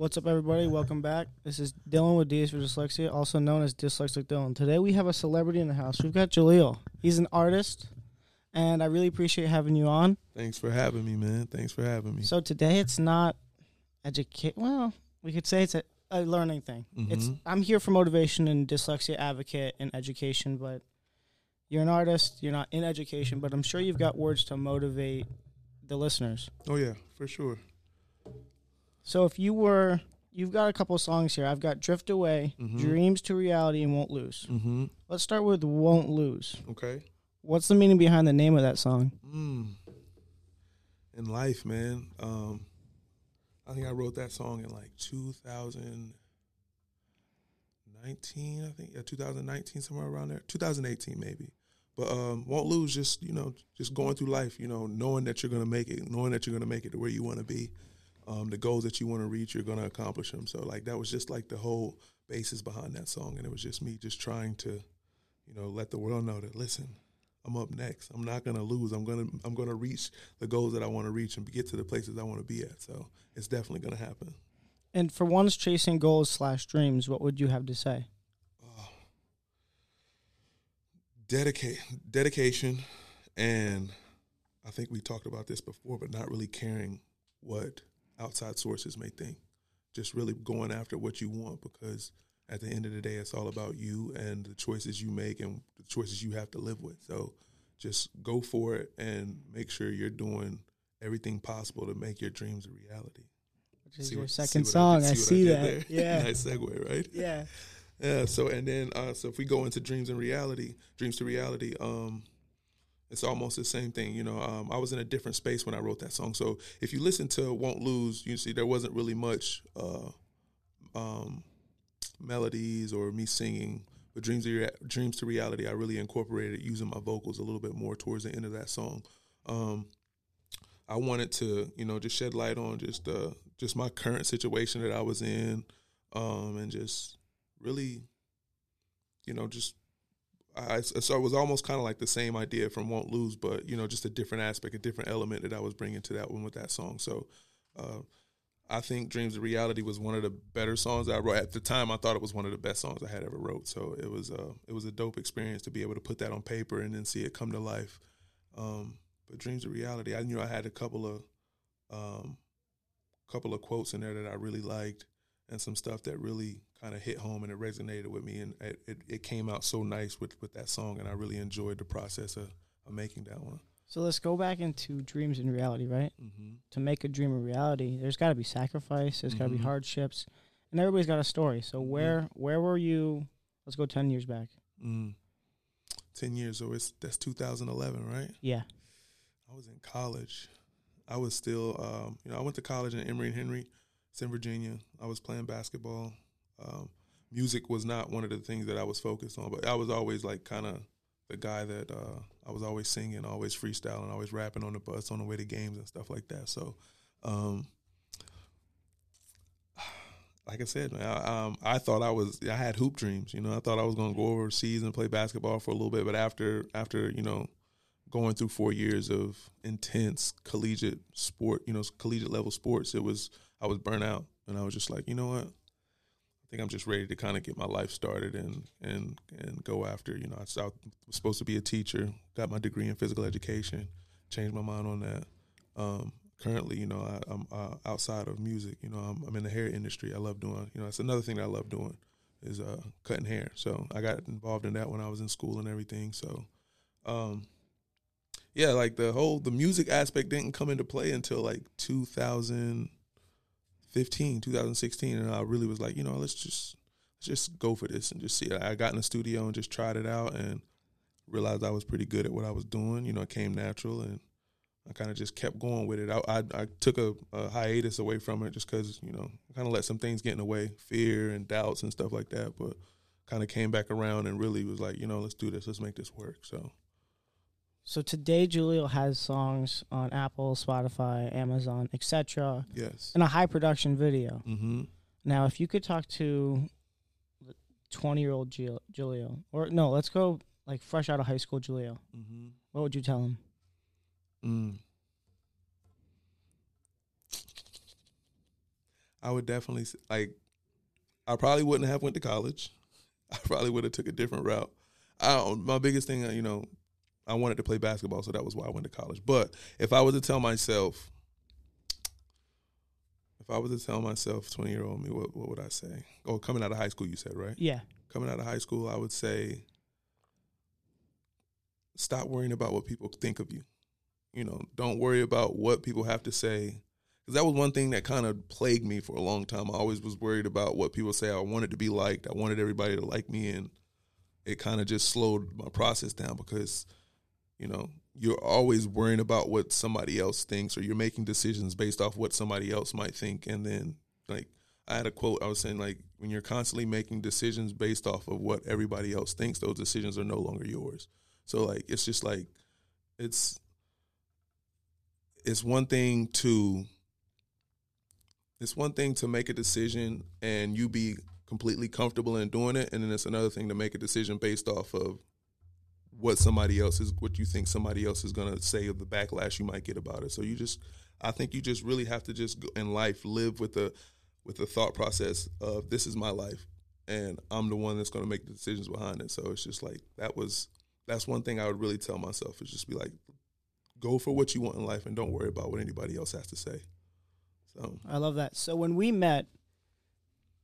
What's up, everybody? Welcome back. This is Dylan with DS for Dyslexia, also known as Dyslexic Dylan. Today we have a celebrity in the house. We've got Jaleel. He's an artist, and I really appreciate having you on. Thanks for having me, man. Thanks for having me. So today it's not educate. Well, we could say it's a, a learning thing. It's Mhm. I'm here for motivation and dyslexia advocate and education, but you're an artist. You're not in education, but I'm sure you've got words to motivate the listeners. oh yeah, for sure. So if you were, you've got a couple songs here. I've got "Drift Away," Mhm. "Dreams to Reality," and "Won't Lose." Mm-hmm. Let's start with "Won't Lose." Okay. What's the meaning behind the name of that song? Mm. In life, man. Um, I think I wrote that song in like 2019. I think yeah, 2019 somewhere around there. 2018 maybe. But um, won't lose. Just you know, just going through life. You know, knowing that you're gonna make it, knowing that you're gonna make it to where you want to be. Um, the goals that you want to reach, you're gonna accomplish them. So like that was just like the whole basis behind that song, and it was just me just trying to, you know, let the world know that listen, I'm up next. I'm not gonna lose. I'm gonna I'm gonna reach the goals that I want to reach and get to the places I want to be at. So it's definitely gonna happen. And for one's chasing goals slash dreams, what would you have to say? Dedicate dedication, and I think we talked about this before, but not really caring what outside sources may think. Just really going after what you want because at the end of the day, it's all about you and the choices you make and the choices you have to live with. So just go for it and make sure you're doing everything possible to make your dreams a reality. Which is See your what- second see song. did- I, see did that. there? Yeah. nice segue, right? Yeah. Yeah. So and then uh, so if we go into dreams and reality, dreams to reality, um, it's almost the same thing. You know, um, I was in a different space when I wrote that song. So if you listen to "Won't Lose," you see there wasn't really much uh, um, melodies or me singing. But dreams to Rea- dreams to reality, I really incorporated using my vocals a little bit more towards the end of that song. Um, I wanted to, you know, just shed light on just uh, just my current situation that I was in, um, and just really, you know, just I so it was almost kind of like the same idea from Won't Lose, but you know, just a different aspect, a different element that I was bringing to that one with that song. So, uh, I think Dreams of Reality was one of the better songs I wrote at the time. I thought it was one of the best songs I had ever wrote. So it was uh, it was a dope experience to be able to put that on paper and then see it come to life. Um, but Dreams of Reality, I knew I had a couple of um, couple of quotes in there that I really liked and some stuff that really kind of hit home and it resonated with me and it, it, it came out so nice with, with that song and I really enjoyed the process of, of making that one. So let's go back into dreams and reality, right? Mm-hmm. To make a dream a reality, there's got to be sacrifice. There's got to be Mhm. hardships, and everybody's got a story. So where where were you? Let's go ten years back. Mm. Ten years, so it's that's 2011, right? Yeah. I was in college. I was still, um, you know, I went to college in Emory and Henry, it's in Virginia. I was playing basketball. Um, music was not one of the things that I was focused on, but I was always like kind of the guy that uh, I was always singing, always freestyling, always rapping on the bus on the way to games and stuff like that. So, um, like I said, man, I, um, I thought I was, I had hoop dreams. You know, I thought I was going to go overseas and play basketball for a little bit, but after, after you know, going through four years of intense collegiate sport, you know, collegiate level sports, it was I was burnt out, and I was just like, you know what, think I'm just ready to kind of get my life started and and and go after. You know, I was I was supposed to be a teacher, got my degree in physical education, changed my mind on that. Um, currently, you know, I, I'm uh, outside of music. You know, I'm, I'm in the hair industry. I love doing. You know, that's another thing that I love doing is uh, cutting hair. So I got involved in that when I was in school and everything. So. Um, yeah, like the whole the music aspect didn't come into play until like 2015, 2016, and I really was like, you know, let's just just go for this and just see. I got in the studio and just tried it out and realized I was pretty good at what I was doing. You know, it came natural and I kind of just kept going with it. I I, I took a, a hiatus away from it just because you know kind of let some things get in the way, fear and doubts and stuff like that, but kind of came back around and really was like, you know, let's do this, let's make this work. So. So today, Julio has songs on Apple, Spotify, Amazon, etc., Yes. and a high production video. Mm-hmm. Now, if you could talk to the twenty-year-old Julio, or no, let's go like fresh out of high school Julio. Mm-hmm. What would you tell him? Mm. I would definitely like. I probably wouldn't have went to college. I probably would have took a different route. I don't, my biggest thing, uh, you know, I wanted to play basketball, so that was why I went to college. But if I was to tell myself, if I was to tell myself, twenty year old me, what what would I say? Oh, coming out of high school, you said right? Yeah. Coming out of high school, I would say, stop worrying about what people think of you. You know, don't worry about what people have to say. Because that was one thing that kind of plagued me for a long time. I always was worried about what people say. I wanted to be liked. I wanted everybody to like me, and it kind of just slowed my process down because, you know, you're always worrying about what somebody else thinks, or you're making decisions based off what somebody else might think. And then, like, I had a quote. I was saying, like, when you're constantly making decisions based off of what everybody else thinks, those decisions are no longer yours. So, like, it's just like, it's it's one thing to it's one thing to make a decision and you be completely comfortable in doing it and then it's another thing to make a decision based off of what somebody else is what you think somebody else is going to say of the backlash you might get about it so you just i think you just really have to just go in life live with the with the thought process of this is my life and i'm the one that's going to make the decisions behind it so it's just like that was that's one thing i would really tell myself is just be like go for what you want in life and don't worry about what anybody else has to say so I love that. So when we met,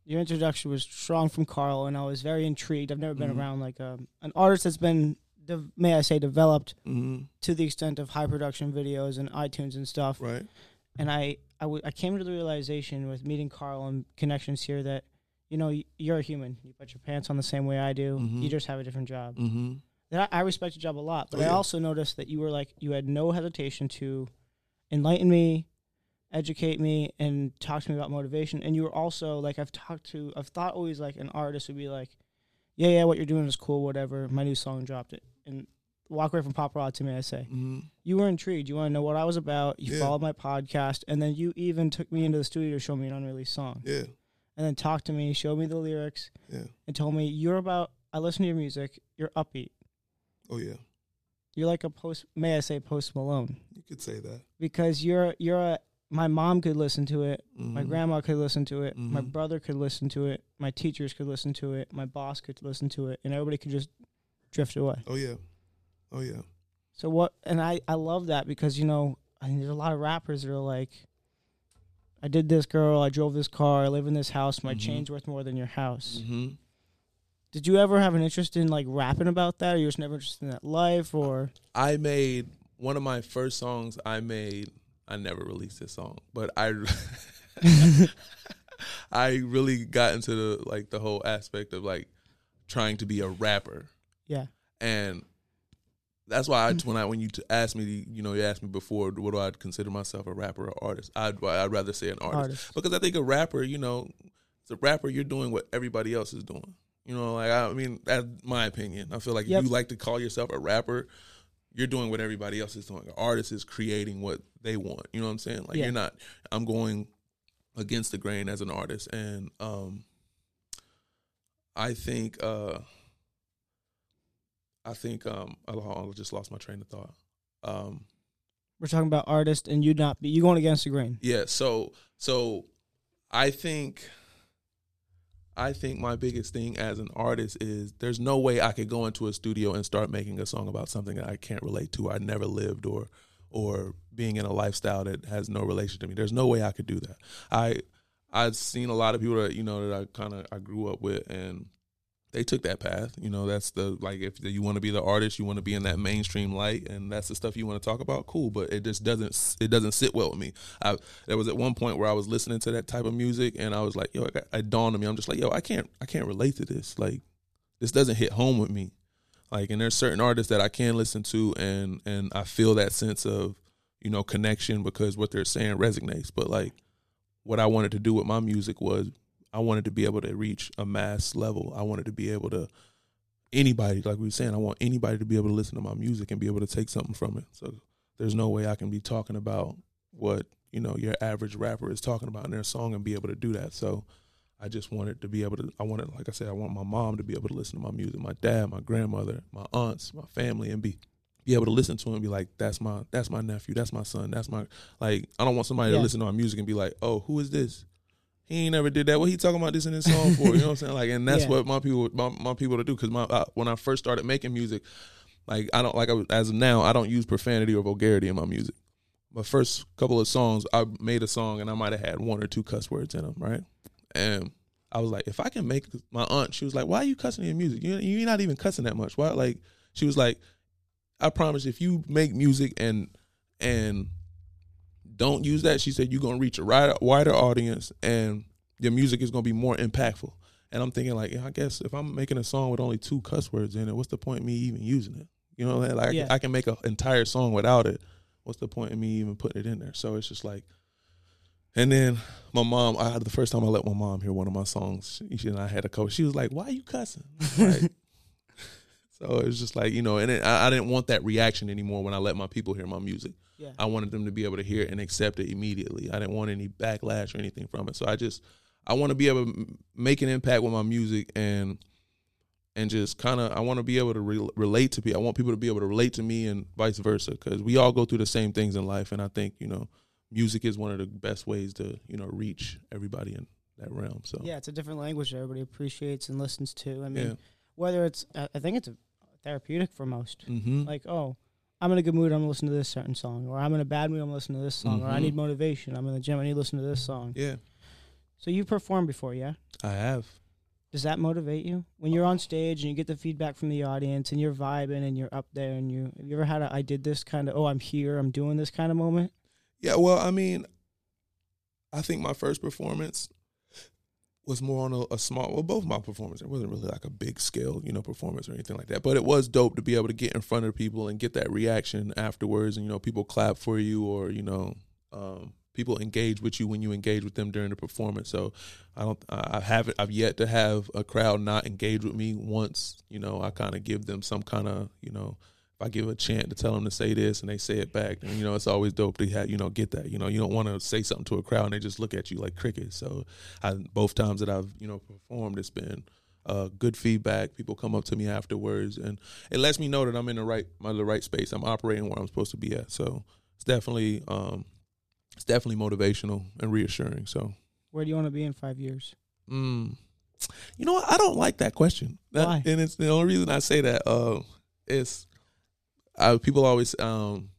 your introduction was strong from Carl, and I was very intrigued. I've never been Mhm. around like um, an artist that's been, de- may I say, developed mm-hmm. to the extent of high production videos and iTunes and stuff. right And I, I, w- I came to the realization with meeting Carl and connections here that, you know, y- you're a human. You put your pants on the same way I do. Mhm. You just have a different job. mm-hmm. That I, I respect your job a lot, but Oh, I also noticed that you were like you had no hesitation to enlighten me, educate me, and talk to me about motivation. And you were also like I've talked to, I've thought always like an artist would be like, yeah, yeah, what you're doing is cool, whatever. My new song dropped it, and walk away from pop rock to me. I say Mm-hmm. you were intrigued. You want to know what I was about. You Yeah. followed my podcast, and then you even took me into the studio to show me an unreleased song, yeah and then talked to me, showed me the lyrics, yeah and told me you're about. I listen to your music. You're upbeat. oh yeah You're like a post. May I say Post Malone? you could say that Because you're you're a. My mom could listen to it. My Mhm. grandma could listen to it. My Mhm. brother could listen to it. My teachers could listen to it. My boss could listen to it, and everybody could just drift away. oh yeah oh yeah So what? And I I love that because you know I mean there's a lot of rappers that are like, I did this, girl. I drove this car. I live in this house. My Mhm. chain's worth more than your house. mm-hmm. Did you ever have an interest in like rapping about that, or you just never interested in that life, or I made one of my first songs I made. I never released this song, but I I really got into the like the whole aspect of like trying to be a rapper, yeah, and that's why I, when I when you asked me, you know, you asked me before, what do I consider myself a rapper or artist? I'd I'd rather say an artist artist? because I think a rapper, you know, as a rapper, you're doing what everybody else is doing. You know, like I mean, that's my opinion. I feel like Yep. if you like to call yourself a rapper, you're doing what everybody else is doing. An artist is creating what they want. You know what I'm saying? Like Yeah. you're not. I'm going against the grain as an artist, and um, I think uh, I think um, I just lost my train of thought. Um, We're talking about artists and you not be you going against the grain. Yeah, so so I think I think my biggest thing as an artist is there's no way I could go into a studio and start making a song about something that I can't relate to, I never lived or or being in a lifestyle that has no relation to me. There's no way I could do that. I I've seen a lot of people that you know that I kind of I grew up with and they took that path. You know, that's the like if you want to be the artist, you want to be in that mainstream light, and that's the stuff you want to talk about. Cool, but it just doesn't it doesn't sit well with me. I there was at one point where I was listening to that type of music, and I was like, yo, it, got- it dawned on me. I'm just like, yo, I can't I can't relate to this. Like, this doesn't hit home with me. Like, and there's certain artists that I can listen to, and and I feel that sense of you know connection because what they're saying resonates. But like, what I wanted to do with my music was I wanted to be able to reach a mass level. I wanted to be able to anybody, like we were saying, I want anybody to be able to listen to my music and be able to take something from it. So there's no way I can be talking about what, you know, your average rapper is talking about in their song and be able to do that. So I just wanted to be able to I wanted like I said, I want my mom to be able to listen to my music, my dad, my grandmother, my aunts, my family and be be able to listen to it and be like, that's my that's my nephew, that's my son, that's my like I don't want somebody Yeah. to listen to my music and be like, Oh, who is this? He ain't never did that. What he talking about this in his song for? You know what I'm saying? Like, and that's Yeah. what my people, my, my people to do. Because my uh, when I first started making music, like I don't like I, was- as of now, I don't use profanity or vulgarity in my music. My first couple of songs, I made a song and I might have had one or two cuss words in them, right? And I was like, if I can make my aunt, she was like, why are you cussing in your music? You you're not even cussing that much. Why? Like, she was like, I promise, if you make music and and don't use that, she said you're gonna reach a wider, wider audience and your music is gonna be more impactful. And I'm thinking like, yeah, I guess if I'm making a song with only two cuss words in it, what's the point of me even using it? You know, like Yeah. I can make an entire song without it. What's the point of me even putting it in there? So it's just like, and then my mom, I the first time I let my mom hear one of my songs, she and I had a coach. She was like, "Why are you cussing?" Like, so it's just like you know, and it, I, I didn't want that reaction anymore when I let my people hear my music. Yeah. I wanted them to be able to hear it and accept it immediately. I didn't want any backlash or anything from it. So I just I want to be able to make an impact with my music and and just kind of I want to be able to re- relate to people. I want people to be able to relate to me and vice versa because we all go through the same things in life. And I think you know, music is one of the best ways to you know reach everybody in that realm. So Yeah, it's a different language that everybody appreciates and listens to. I mean, yeah. whether it's, I I think it's a therapeutic for most. Mm-hmm. Like, oh, I'm in a good mood, I'm gonna listen to this certain song, or I'm in a bad mood, I'm gonna listen to this song, or I Mhm. need motivation, I'm in the gym, I need to listen to this song. yeah, So you performed before, yeah? I have. Does that motivate you when you're on stage and you get the feedback from the audience and you're vibing and you're up there and you have you ever had a I did this kind of oh I'm here I'm doing this kind of moment? Yeah, well, I mean, I think my first performance was more on a, a small. Well, both my performances it wasn't really like a big scale, you know, performance or anything like that. But it was dope to be able to get in front of people and get that reaction afterwards, and you know, people clap for you or you know, um, people engage with you when you engage with them during the performance. So I don't, I I haven't, I've yet to have a crowd not engage with me once. You know, I kind of give them some kind of, you know, if I give a chant to tell them to say this and they say it back, then you know it's always dope to have you know get that. You know, you don't want to say something to a crowd and they just look at you like crickets. So, I, both times that I've you know performed, it's been uh, good feedback. People come up to me afterwards, and it lets me know that I'm in the right my the right space. I'm operating where I'm supposed to be at. So it's definitely um, it's definitely motivational and reassuring. So. Where do you want to be in five years? Mm. You know what? I don't like that question. That- Why? And it's the only reason I say that uh, is I, people always. Um,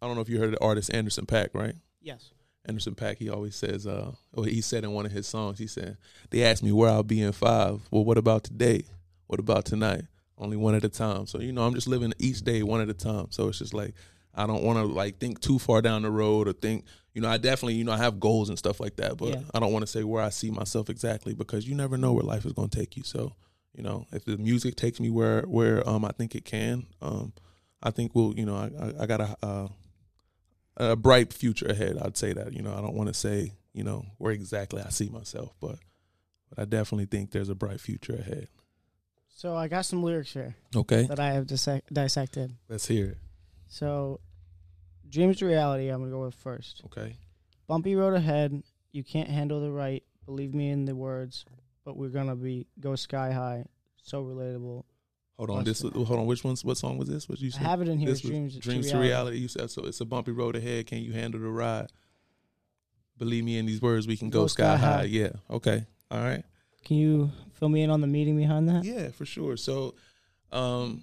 I don't know if you heard the artist Anderson .Paak, right? Yes. Anderson .Paak. He always says. Uh, well, he said in one of his songs, he said, "They asked me where I'll be in five. Well, what about today? What about tonight? Only one at a time. So you know, I'm just living each day one at a time. So it's just like I don't want to like think too far down the road or think. You know, I definitely you know I have goals and stuff like that, but Yeah. I don't want to say where I see myself exactly because you never know where life is going to take you. So you know, if the music takes me where where um I think it can, um I think we'll you know I I, I got a. Uh, a bright future ahead. I'd say that. You know, I don't want to say you know where exactly I see myself, but but I definitely think there's a bright future ahead. So I got some lyrics here Okay, that I have dissect- dissected. let's hear it. So, dreams to reality. I'm gonna go with first. Okay, Bumpy road ahead. You can't handle the right. Believe me in the words, but we're gonna be go sky high. So relatable. Hold on. This hold on. Which one's what song was this? What you Said? I have it in here. this was dreams, dreams to reality. You said so. It's a bumpy road ahead. Can you handle the ride? Believe me in these words, we can go, sky, high. Yeah. Okay. All right. Can you fill me in on the meeting behind that? Yeah, for sure. So, um,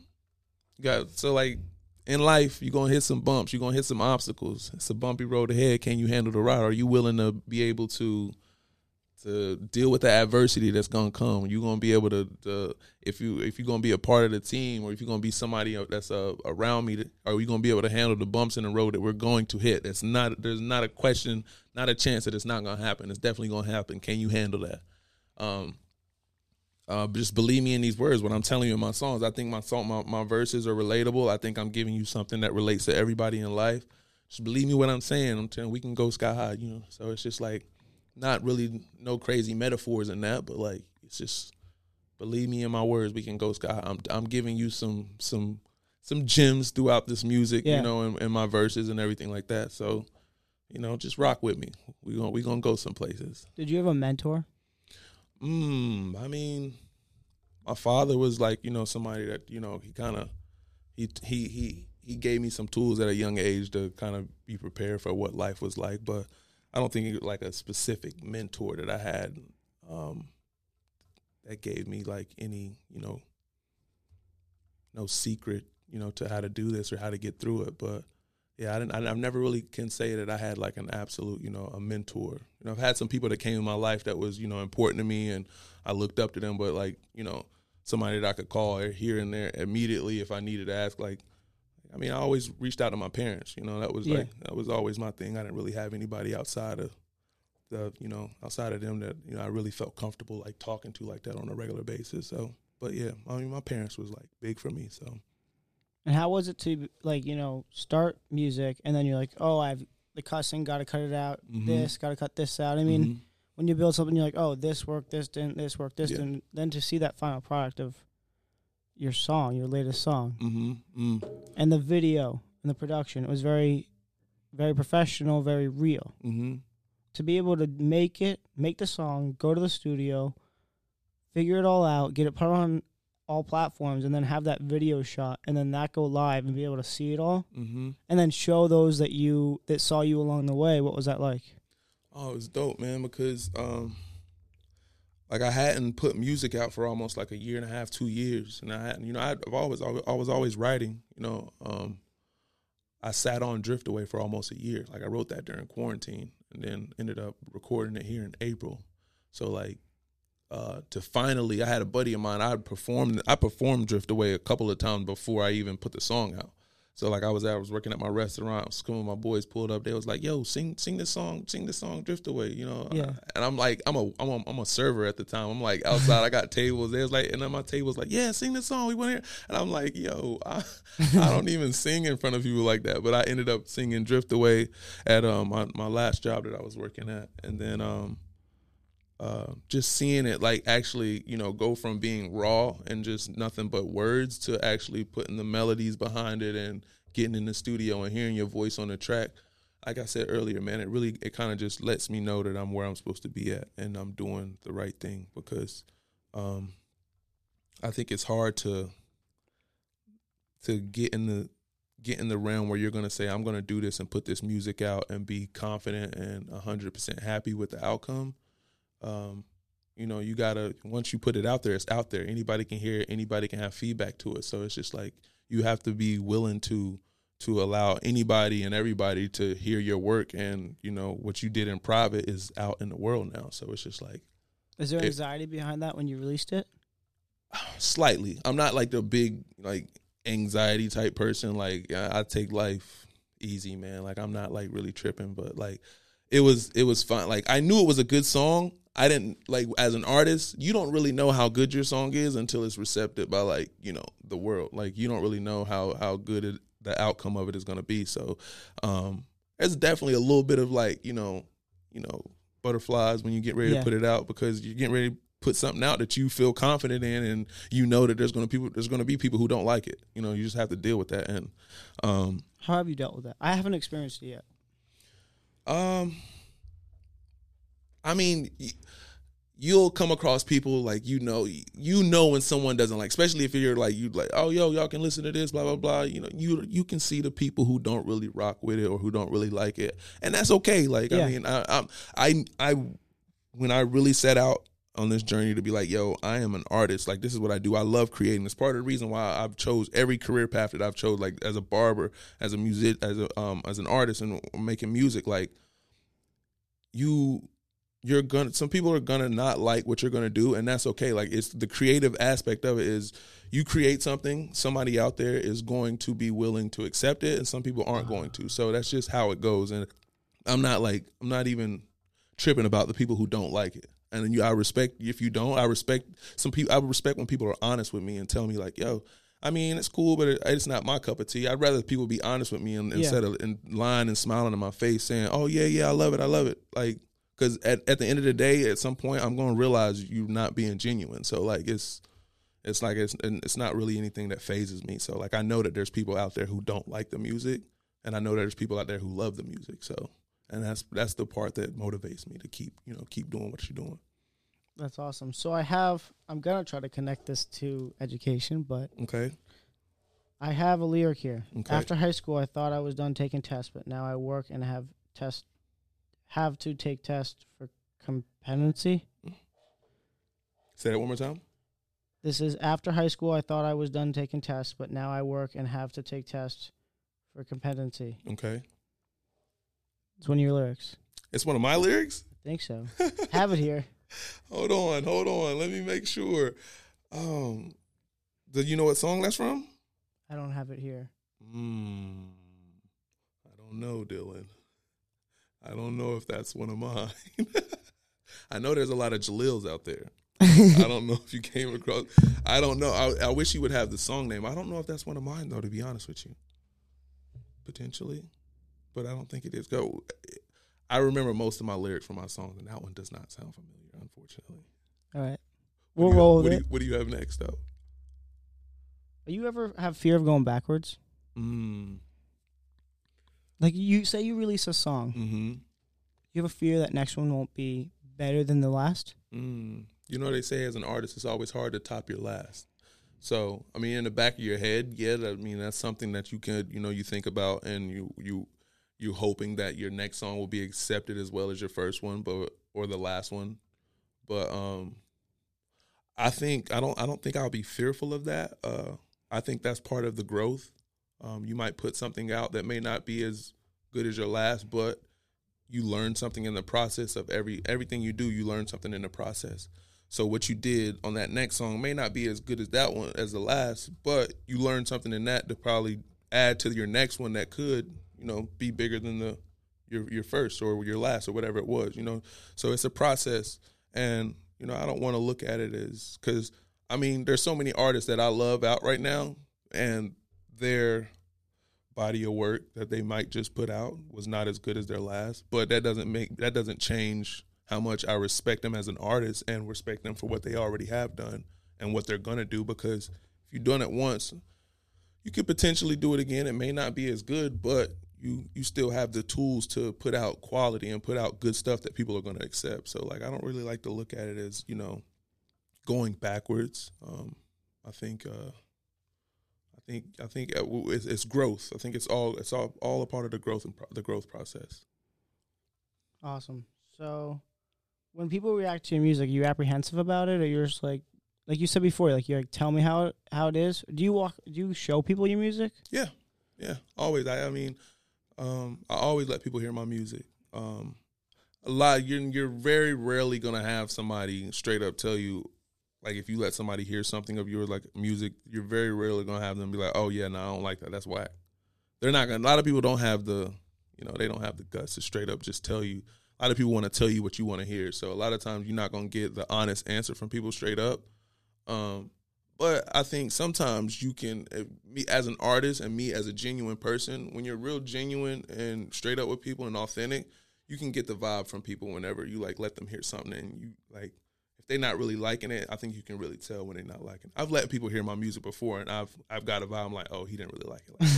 got so like in life, you're gonna hit some bumps, you're gonna hit some obstacles. It's a bumpy road ahead. Can you handle the ride? Are you willing to be able to to deal with the adversity that's gonna come? You're gonna be able to, to if you if you're gonna be a part of the team, or if you're gonna be somebody that's uh, around me, are you gonna be able to handle the bumps in the road that we're going to hit? It's not. There's not a question, not a chance that it's not gonna happen. It's definitely gonna happen. Can you handle that? Um, uh, just believe me in these words. What I'm telling you in my songs, I think my song, my, my verses are relatable. I think I'm giving you something that relates to everybody in life. Just believe me what I'm saying. I'm telling we can go sky high, you know. So it's just like not really no crazy metaphors in that, but like it's just believe me in my words. We can go sky. I'm I'm giving you some some some gems throughout this music, Yeah. you know, and, and my verses and everything like that. So you know, just rock with me. We gonna we gonna go some places. Did you have a mentor? Mm, I mean, my father was like, you know, somebody that, you know, he kind of he he he he gave me some tools at a young age to kind of be prepared for what life was like, but I don't think like a specific mentor that I had um, that gave me like any you know no secret you know to how to do this or how to get through it. But yeah, I didn't. I, I never really can say that I had like an absolute you know a mentor. You know, I've had some people that came in my life that was you know important to me and I looked up to them, but like you know somebody that I could call here and there immediately if I needed to ask like I mean, I always reached out to my parents. You know, that was Yeah. like that was always my thing. I didn't really have anybody outside of the, you know, outside of them that you know I really felt comfortable like talking to like that on a regular basis. So, but yeah, I mean, my parents was like big for me. So, And how was it to like you know start music and then you're like, oh, I've the cussing, got to cut it out. Mhm. This got to cut this out. I mean, Mhm. when you build something, you're like, oh, this worked, this didn't, this worked, this Yeah. didn't. Then to see that final product of your song, your latest song, Mhm. Mm. and the video and the production, it was very, very professional, very real. Mhm. To be able to make it, make the song, go to the studio, figure it all out, get it put on all platforms, and then have that video shot, and then that go live and be able to see it all, Mhm. and then show those that you that saw you along the way. What was that like? Oh, it was dope, man, because um like I hadn't put music out for almost like a year and a half, two years, and I hadn't, you know, I've always, I was always writing, you know. Um, I sat on Drift Away for almost a year. Like I wrote that during quarantine, and then ended up recording it here in April. So like, uh, to finally, I had a buddy of mine. I performed, I performed Drift Away a couple of times before I even put the song out. So like I was I was working at my restaurant, some of my boys pulled up. They was like, "Yo, sing sing this song, sing this song, Drift Away," you know. Yeah. And I'm like, I'm a I'm a I'm a server at the time. I'm like outside. I got tables. They was like, and then my table was like, "Yeah, sing this song. We want to hear." And I'm like, "Yo, I, I don't even sing in front of people like that." But I ended up singing Drift Away at um my, my last job that I was working at, and then um uh, just seeing it like actually, you know, go from being raw and just nothing but words to actually putting the melodies behind it and getting in the studio and hearing your voice on the track. Like I said earlier, man, it really it kind of just lets me know that I'm where I'm supposed to be at and I'm doing the right thing because um, I think it's hard to to get in the get in the realm where you're going to say I'm going to do this and put this music out and be confident and 100% happy with the outcome um, you know, you gotta once you put it out there, it's out there. Anybody can hear it. Anybody can have feedback to it. So it's just like you have to be willing to to allow anybody and everybody to hear your work. And you know what you did in private is out in the world now. So it's just like Is there It- anxiety behind that when you released it? slightly. I'm not like the big like anxiety type person. Like I, I take life easy, man. Like I'm not like really tripping, but like it was it was fun. Like I knew it was a good song. I didn't like as an artist, you don't really know how good your song is until it's recepted by like, you know, the world. Like you don't really know how how good it, the outcome of it is going to be. So, um there's definitely a little bit of like, you know, you know, butterflies when you get ready Yeah. to put it out because you're getting ready to put something out that you feel confident in and you know that there's going to people there's going to be people who don't like it. You know, you just have to deal with that and um How have you dealt with that? I haven't experienced it yet. Um, I mean, you'll come across people like you know, you know when someone doesn't like, especially if you're like you like, oh yo, y'all can listen to this, blah blah blah. You know, you you can see the people who don't really rock with it or who don't really like it, and that's okay. Like Yeah. I mean, I, I'm I I when I really set out on this journey to be like, yo, I am an artist. Like this is what I do. I love creating. It's part of the reason why I've chose every career path that I've chose. Like as a barber, as a music, as a um as an artist and making music. Like you you're gonna some people are gonna not like what you're gonna do and that's okay like it's the creative aspect of it is you create something somebody out there is going to be willing to accept it and some people aren't going to so that's just how it goes and i'm not like i'm not even tripping about the people who don't like it and then you i respect if you don't i respect some people i respect when people are honest with me and tell me like yo I mean, it's cool, but it, it's not my cup of tea. I'd rather people be honest with me and, Yeah. instead of in lying and smiling in my face, saying, "Oh yeah, yeah, I love it, I love it." Like, because at, at the end of the day, at some point, I'm going to realize you're not being genuine. So like, it's it's like it's it's not really anything that phases me. So like, I know that there's people out there who don't like the music, and I know that there's people out there who love the music. So, and that's that's the part that motivates me to keep you know keep doing what you're doing. That's awesome. So I have. I'm gonna try to connect this to education, but Okay. I have a lyric here. Okay. After high school, I thought I was done taking tests, but now I work and have test have to take test for competency. Say that one more time. This is after high school. I thought I was done taking tests, but now I work and have to take tests for competency. Okay. It's one of your lyrics. It's one of my lyrics. I think so. have it here. Hold on, hold on. Let me make sure. Um, do you know what song that's from? I don't have it here. Hmm. I don't know, Dylan. I don't know if that's one of mine. I know there's a lot of Jaleels out there. I don't know if you came across. I don't know. I, I wish you would have the song name. I don't know if that's one of mine though. To be honest with you, potentially, but I don't think it is. Go. I remember most of my lyrics from my songs, and that one does not sound familiar, unfortunately. All right. What We'll do roll what with do it. you- what do you have next, though? You ever have fear of going backwards? Mm. Like you say you release a song, Hmm. you have a fear that next one won't be better than the last? Mm. You know they say as an artist, it's always hard to top your last. So I mean, in the back of your head, yeah, I mean that's something that you could, you know, you think about, and you you you hoping that your next song will be accepted as well as your first one, but or the last one. But um, I think I don't I don't think I'll be fearful of that. Uh, I think that's part of the growth. Um, you might put something out that may not be as good as your last, but you learn something in the process of every everything you do. You learn something in the process. So what you did on that next song may not be as good as that one as the last, but you learned something in that to probably add to your next one that could, you know, be bigger than the your your first or your last or whatever it was, you know. So it's a process, and you know I don't want to look at it as because I mean there's so many artists that I love out right now, and their body of work that they might just put out was not as good as their last, but that doesn't make that doesn't change how much I respect them as an artist and respect them for what they already have done and what they're gonna do because if you've done it once, you could potentially do it again. It may not be as good, but you you still have the tools to put out quality and put out good stuff that people are to accept. So like I don't really like to look at it as you know going backwards. Um, I think uh, I think I think uh, it's, it's growth. I think it's all it's all all a part of the growth and pro- the growth process. Awesome. So, when people react to your music, are you apprehensive about it, or you're just like, like you said before, like you're like, tell me how how it is. Do you walk? Do you show people your music? Yeah, yeah, always. I, I mean, um, I always let people hear my music. Um, a lot. You're you're very rarely gonna have somebody straight up tell you, like, if you let somebody hear something of your like music, you're very rarely gonna have them be like, oh yeah, no, I don't like that. That's whack. They're not gonna. A lot of people don't have the, you know, they don't have the guts to straight up just tell you. A lot of people want to tell you what you want to hear. So a lot of times you're not gonna get the honest answer from people straight up. Um, but I think sometimes you can, me as an artist and me as a genuine person, when you're real genuine and straight up with people and authentic, you can get the vibe from people whenever you like let them hear something and you like if they're not really liking it, I think you can really tell when they're not liking. it. I've let people hear my music before and I've I've got a vibe I'm like, oh, he didn't really like it. Like.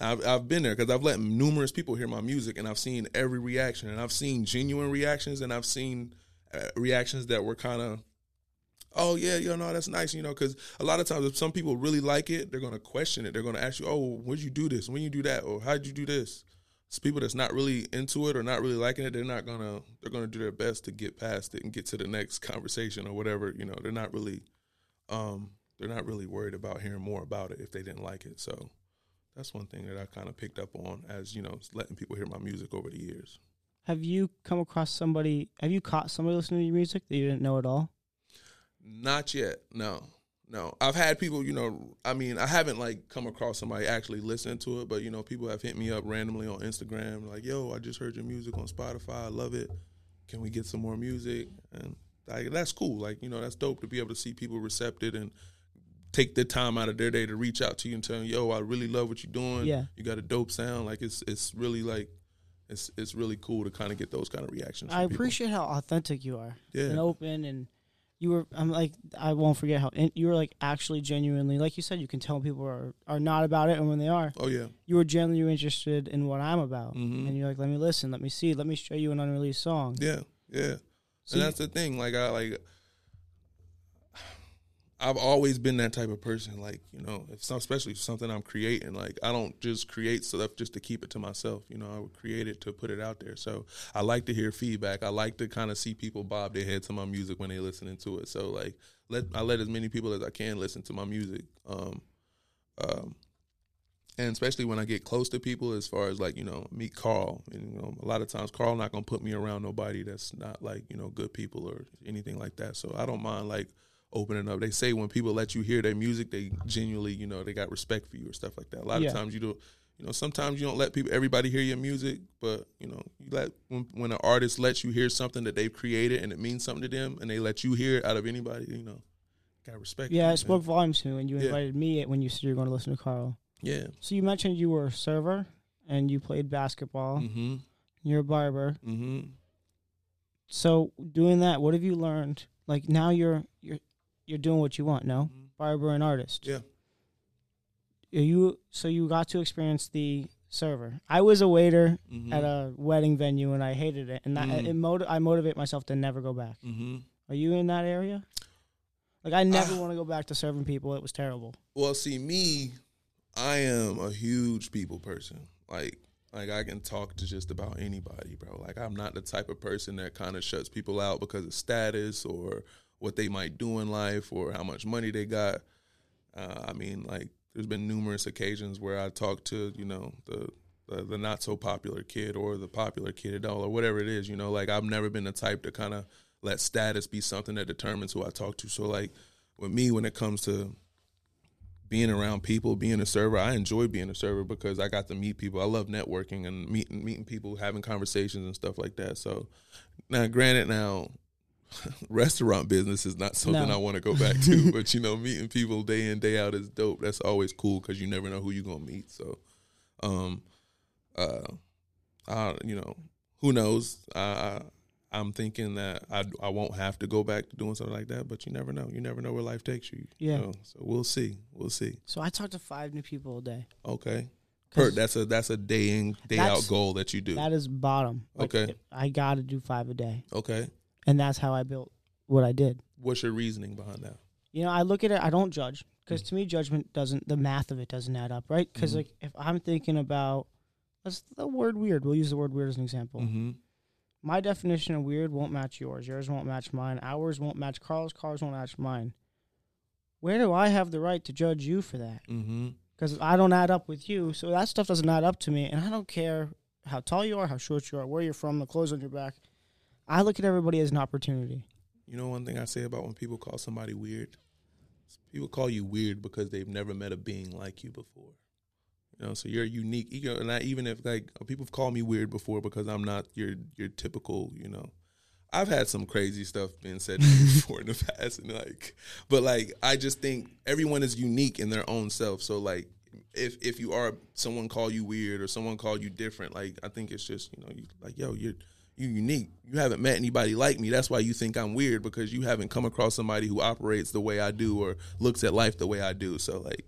I've I've been there because I've let numerous people hear my music and I've seen every reaction and I've seen genuine reactions and I've seen uh, reactions that were kind of oh yeah, you know that's nice, you know, because a lot of times if some people really like it, they're gonna question it. They're gonna ask you, oh, when'd you do this? When you do that? Or how'd you do this? It's people that's not really into it or not really liking it. They're not gonna. They're gonna do their best to get past it and get to the next conversation or whatever. You know, they're not really. Um, they're not really worried about hearing more about it if they didn't like it. So that's one thing that I kind of picked up on as you know letting people hear my music over the years. Have you come across somebody? Have you caught somebody listening to your music that you didn't know at all? Not yet. No. No. I've had people, you know, I mean, I haven't like come across somebody actually listening to it, but you know, people have hit me up randomly on Instagram like, "Yo, I just heard your music on Spotify. I love it. Can we get some more music?" And like that's cool. Like, you know, that's dope to be able to see people receptive and take the time out of their day to reach out to you and tell you, "Yo, I really love what you're doing. Yeah. You got a dope sound." Like it's it's really like it's it's really cool to kind of get those kind of reactions. I from people. appreciate how authentic you are Yeah. and open, and you were. I'm like, I won't forget how in, you were like actually genuinely, like you said, you can tell people are are not about it, and when they are, Oh yeah. you were genuinely interested in what I'm about, Mhm. and you're like, let me listen, let me see, let me show you an unreleased song. Yeah. Yeah. So and that's the thing. Like I like, I've always been that type of person. Like, you know, if some, especially if something I'm creating, like I don't just create stuff just to keep it to myself. You know, I would create it to put it out there. So I like to hear feedback. I like to kind of see people bob their head to my music when they're listening to it. So like, let I let as many people as I can listen to my music. Um, um, and especially when I get close to people, as far as like you know, meet Carl, and you know, a lot of times Carl not gonna put me around nobody that's not like you know good people or anything like that. So I don't mind like opening up. They say when people let you hear their music, they genuinely you know they got respect for you or stuff like that. A lot Yeah. of times you do. You know, sometimes you don't let people, everybody hear your music, but you know, you let when, when an artist lets you hear something that they've created and it means something to them, and they let you hear it out of anybody, you know, got respect. Yeah, it spoke volumes to me when you Yeah. invited me when you said you were going to listen to Carl. Yeah. So you mentioned you were a server and you played basketball. Mm-hmm. You're a barber. Mm-hmm. So doing that, what have you learned? Like now you're you're doing what you want. No, barber and artist. Yeah. Are you so you got to experience the server. I was a waiter Mm-hmm. at a wedding venue and I hated it, and that Mm. it motiv- I motivate myself to never go back. mm-hmm. Are you in that area? Like I never Ah. want to go back to serving people. It was terrible. Well, see, me, I am a huge people person. Like, like I can talk to just about anybody, bro. Like, I'm not the type of person that kind of shuts people out because of status or what they might do in life or how much money they got. Uh, I mean, like, there's been numerous occasions where I talk to, you know, the the, the not so popular kid or the popular kid at all or whatever it is. You know, like I've never been the type to kind of let status be something that determines who I talk to. So, like, with me, when it comes to being around people, being a server. I enjoy being a server because I got to meet people. I love networking and meeting meeting people, having conversations and stuff like that. So now, granted, now restaurant business is not something No. I want to go back to, but you know, meeting people day in day out is dope. That's always cool because you never know who you're gonna meet. So, um, uh, I you know, who knows? I, I I'm thinking that I I won't have to go back to doing something like that, but you never know. You never know where life takes you. you Yeah. know? So we'll see. We'll see. So I talk to five new people a day. Okay. Per, that's a that's a day in day out goal that you do. That is bottom. Like, Okay. I got to do five a day, okay. And that's how I built what I did. What's your reasoning behind that? You know, I look at it. I don't judge because to me, judgment doesn't. The math of it doesn't add up, right? Because Mhm. like if I'm thinking about, let's the word weird. We'll use the word weird as an example. Mm-hmm. My definition of weird won't match yours. Yours won't match mine. Ours won't match Carl's. Carl's won't match mine. Where do I have the right to judge you for that? Mm-hmm. Because I don't add up with you, so that stuff doesn't add up to me, and I don't care how tall you are, how short you are, where you're from, the clothes on your back. I look at everybody as an opportunity. You know one thing I say about when people call somebody weird? People call you weird because they've never met a being like you before. You know, so you're unique. You know, and I, even if like people have called me weird before because I'm not your your typical, you know. I've had some crazy stuff being said to me before in the past, and like, but like, I just think everyone is unique in their own self. So like, if if you are someone call you weird or someone call you different, like, I think it's just you know, you like, yo, you're you're unique. You haven't met anybody like me. That's why you think I'm weird because you haven't come across somebody who operates the way I do or looks at life the way I do. So like,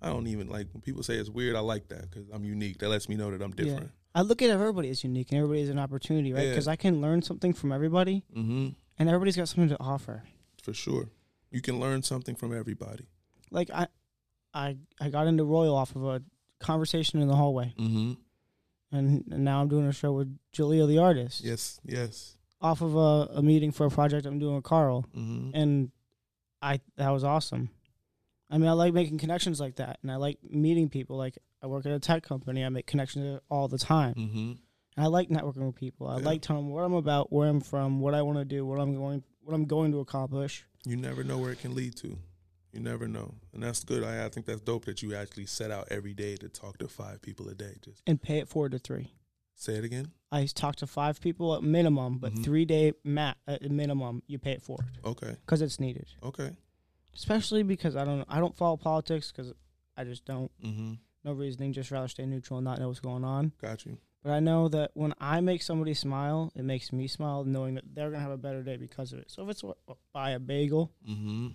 I don't even like when people say it's weird. I like that because I'm unique. That lets me know that I'm different. I look at everybody as unique and everybody as an opportunity, right? Yeah. Because I can learn something from everybody, Mm-hmm. and everybody's got something to offer. For sure, you can learn something from everybody. Like I, I, I got into Royal off of a conversation in the hallway, Mm-hmm. And, and now I'm doing a show with Jaleel the artist. Yes. Yes. Off of a, a meeting for a project I'm doing with Carl, Mm-hmm. and I that was awesome. I mean, I like making connections like that, and I like meeting people. Like I work at a tech company, I make connections all the time. Mm-hmm. And I like networking with people. I Yeah. like telling them what I'm about, where I'm from, what I want to do, what I'm going, what I'm going to accomplish. You never know where it can lead to. You never know, and that's good. I, I think that's dope that you actually set out every day to talk to five people a day. Just and pay it forward to three. say it again. I talk to five people at minimum, but Mhm. three day mat at minimum, you pay it forward Okay. because it's needed. Okay. Especially because I don't, I don't follow politics because I just don't. Mm-hmm. No reasoning, just rather stay neutral and not know what's going on. Got you. But I know that when I make somebody smile, it makes me smile, knowing that they're gonna have a better day because of it. So if it's buy a bagel, Mm-hmm.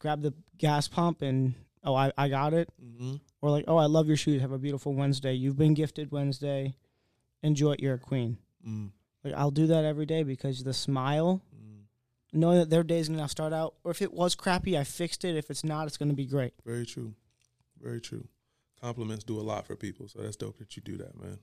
Grab the gas pump, and oh, I, I got it. Mm-hmm. Or like, oh, I love your shoes. Have a beautiful Wednesday. You've been gifted Wednesday. Enjoy it. You're a queen. Mm. Like I'll do that every day because the smile Mm. knowing that their day's gonna start out, or if it was crappy, I fixed it. If it's not, it's gonna be great. Very true. Very true. Compliments do a lot for people, so that's dope that you do that, man.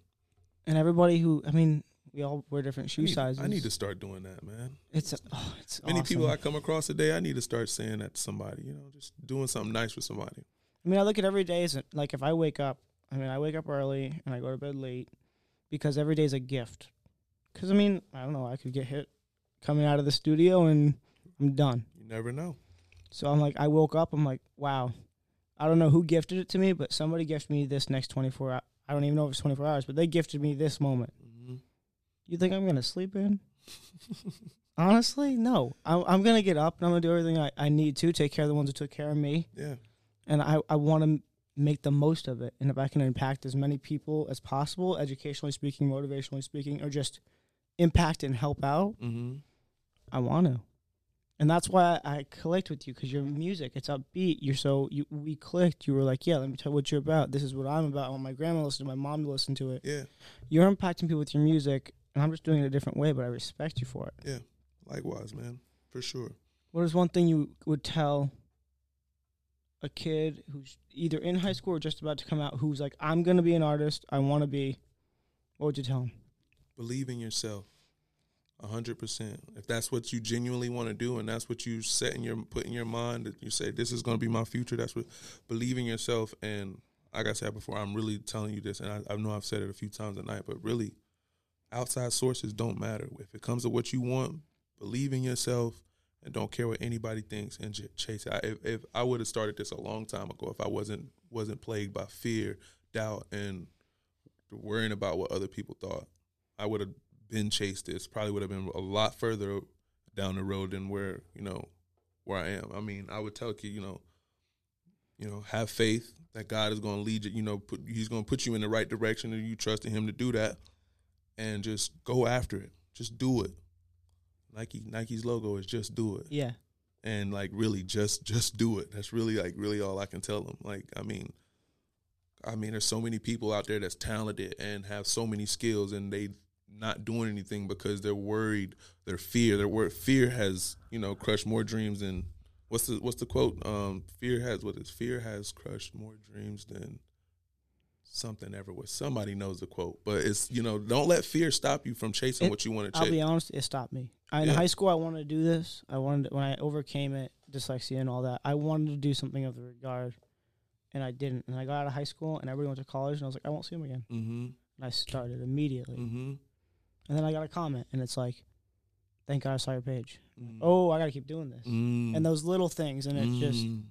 And everybody who, I mean, we all wear different shoe I need, sizes. I need to start doing that, man. It's oh, it's Many awesome. people I come across today, I need to start saying that to somebody. You know, just doing something nice for somebody. I mean, I look at every day as a- like if I wake up. I mean, I wake up early and I go to bed late because every day is a gift. Because I mean, I don't know. I could get hit coming out of the studio and I'm done. You never know. So I'm like, I woke up. I'm like, wow. I don't know who gifted it to me, but somebody gifted me this next 24 hours. I don't even know if it's 24 hours, but they gifted me this moment. You think I'm gonna sleep in? Honestly, no. I'm, I'm gonna get up and I'm gonna do everything I, I need to take care of the ones who took care of me, Yeah. and I I want to make the most of it. And if I can impact as many people as possible, educationally speaking, motivationally speaking, or just impact and help out, hmm I want to. And that's why I, I clicked with you because your music, it's upbeat. You're so you we clicked. You were like, yeah, let me tell you what you're about. This is what I'm about. I want my grandma to listen to, my mom to listen to it. Yeah. You're impacting people with your music, and I'm just doing it a different way. But I respect you for it. Yeah, likewise, man. For sure. What is one thing you would tell a kid who's either in high school or just about to come out who's like, I'm gonna be an artist. I want to be. What would you tell him? Believe in yourself. A hundred percent. If that's what you genuinely want to do, and that's what you set in your put in your mind, that you say this is going to be my future. That's what believe in yourself. And like I said before, I'm really telling you this, and I, I know I've said it a few times a night, but really, outside sources don't matter. If it comes to what you want, believe in yourself, and don't care what anybody thinks, and j- chase it. I, if, if I would have started this a long time ago, if I wasn't wasn't plagued by fear, doubt, and worrying about what other people thought, I would have been chased this. Probably would have been a lot further down the road than where you know where I am. I mean, I would tell you, you know, you know, have faith that God is going to lead you. You know, put, He's going to put you in the right direction, and you trust in Him to do that, and just go after it. Just do it. Nike Nike's logo is just do it Yeah. and like really just just do it. That's really like really all I can tell them. Like I mean, I mean, there's so many people out there that's talented and have so many skills, and they not doing anything because they're worried. Their fear, their word fear has you know crushed more dreams than what's the what's the quote? Um, fear has what is fear has crushed more dreams than something ever was. Somebody knows the quote, but it's you know don't let fear stop you from chasing It- what you want to chase I'll be honest, it stopped me. I, in Yeah. high school, I wanted to do this. I wanted to, when I overcame it, dyslexia and all that. I wanted to do something of the regard, and I didn't. And I got out of high school, and everybody went to college, and I was like, I won't see them again. mm-hmm. And I started immediately, Mm-hmm. and then I got a comment, and it's like, "Thank God I saw your page." mm Oh, I got to keep doing this, Mm. and those little things, and it just Mm.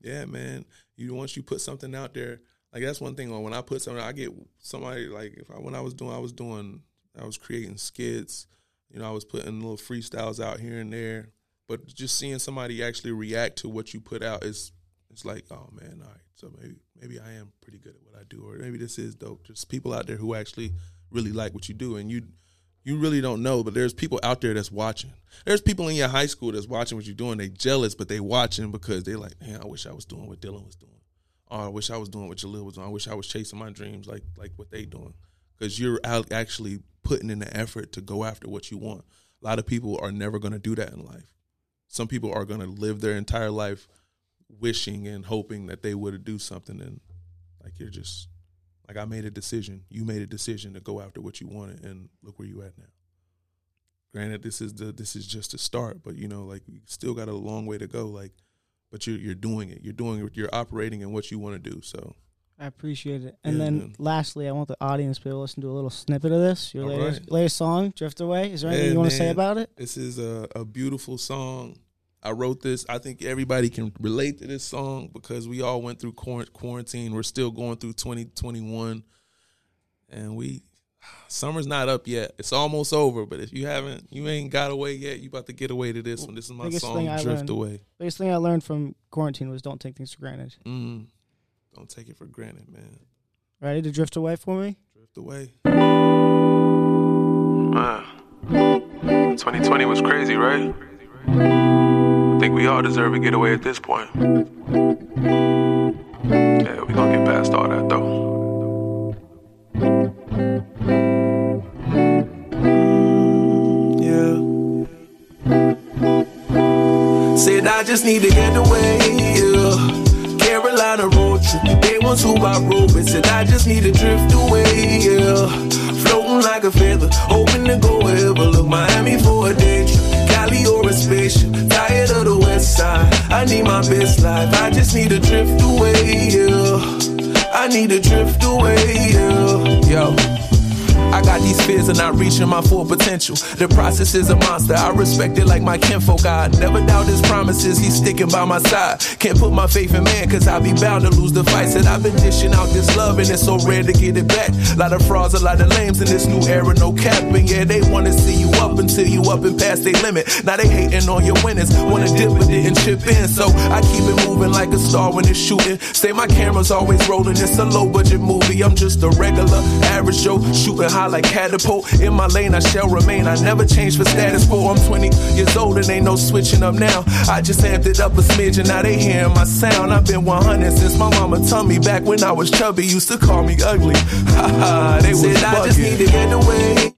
yeah, man. You once you put something out there, like that's one thing. When I put something, I get somebody like if I when I was doing, I was doing, I was creating skits. You know, I was putting little freestyles out here and there. But just seeing somebody actually react to what you put out is, it's like, oh man, all right. So maybe maybe I am pretty good at what I do, or maybe this is dope. Just people out there who actually really like what you do, and you you really don't know, but there's people out there that's watching. There's people in your high school that's watching what you're doing. They jealous, but they watching because they like, man, I wish I was doing what Dylan was doing. Or I wish I was doing what Jaleel was doing. I wish I was chasing my dreams like like what they doing. Because you're actually putting in the effort to go after what you want. A lot of people are never going to do that in life. Some people are going to live their entire life wishing and hoping that they would do something, and like you're just like I made a decision. You made a decision to go after what you wanted, and look where you at now. Granted, this is the this is just a start, but you know, like you still got a long way to go. Like, but you're you're doing it. You're doing it. You're operating in what you want to do. So I appreciate it. And Yeah, then man. lastly, I want the audience to be able to listen to a little snippet of this. Your latest, right. latest song, Drift Away. Is there anything Yeah, you want to say about it? this is a, a beautiful song. I wrote this. I think everybody can relate to this song because we all went through quarantine. We're still going through 2021, and we summer's not up yet. It's almost over, but if you haven't, you ain't got away yet. You about to get away to this one. This is my Biggest song, thing I "Drift learned- Away." Biggest thing I learned from quarantine was don't take things for granted. Mm. Don't take it for granted, man. Ready to drift away for me? Drift away. Man, 2020 was crazy, right? I think we all deserve a getaway at this point. Yeah, we gonna get past all that though. Said I just need to get away, yeah. Carolina road trip. They want to I with. Said I just need to drift away, yeah. Floating like a feather, hoping to go wherever. Look, Miami for a day trip. Cali or a spaceship. Tired of the west side. I need my best life. I just need to drift away, yeah. I need to drift away, yeah. Yo. I got these fears of not reaching my full potential. The process is a monster. I respect it like my kinfolk. I never doubt his promises. He's sticking by my side. Can't put my faith in man, cause I'll be bound to lose the fights. that I've been dishing out this love, and it's so rare to get it back. A lot of frauds, a lot of lames in this new era, no cap. And yeah, they wanna see you up until you up and past their limit. Now they hating on your winners. Wanna dip but didn't chip in. So I keep it moving like a star when it's shooting. Say my camera's always rolling. It's a low budget movie. I'm just a regular, average Joe, shooting high like catapult. In my lane, I shall remain. I never change for status quo. I'm 20 years old and ain't no switching up now. I just amped it up a smidge and now they hearing my sound. I've been 100 since my mama told me back when I was chubby. Used to call me ugly. Ha ha, they was Said I just need to get away.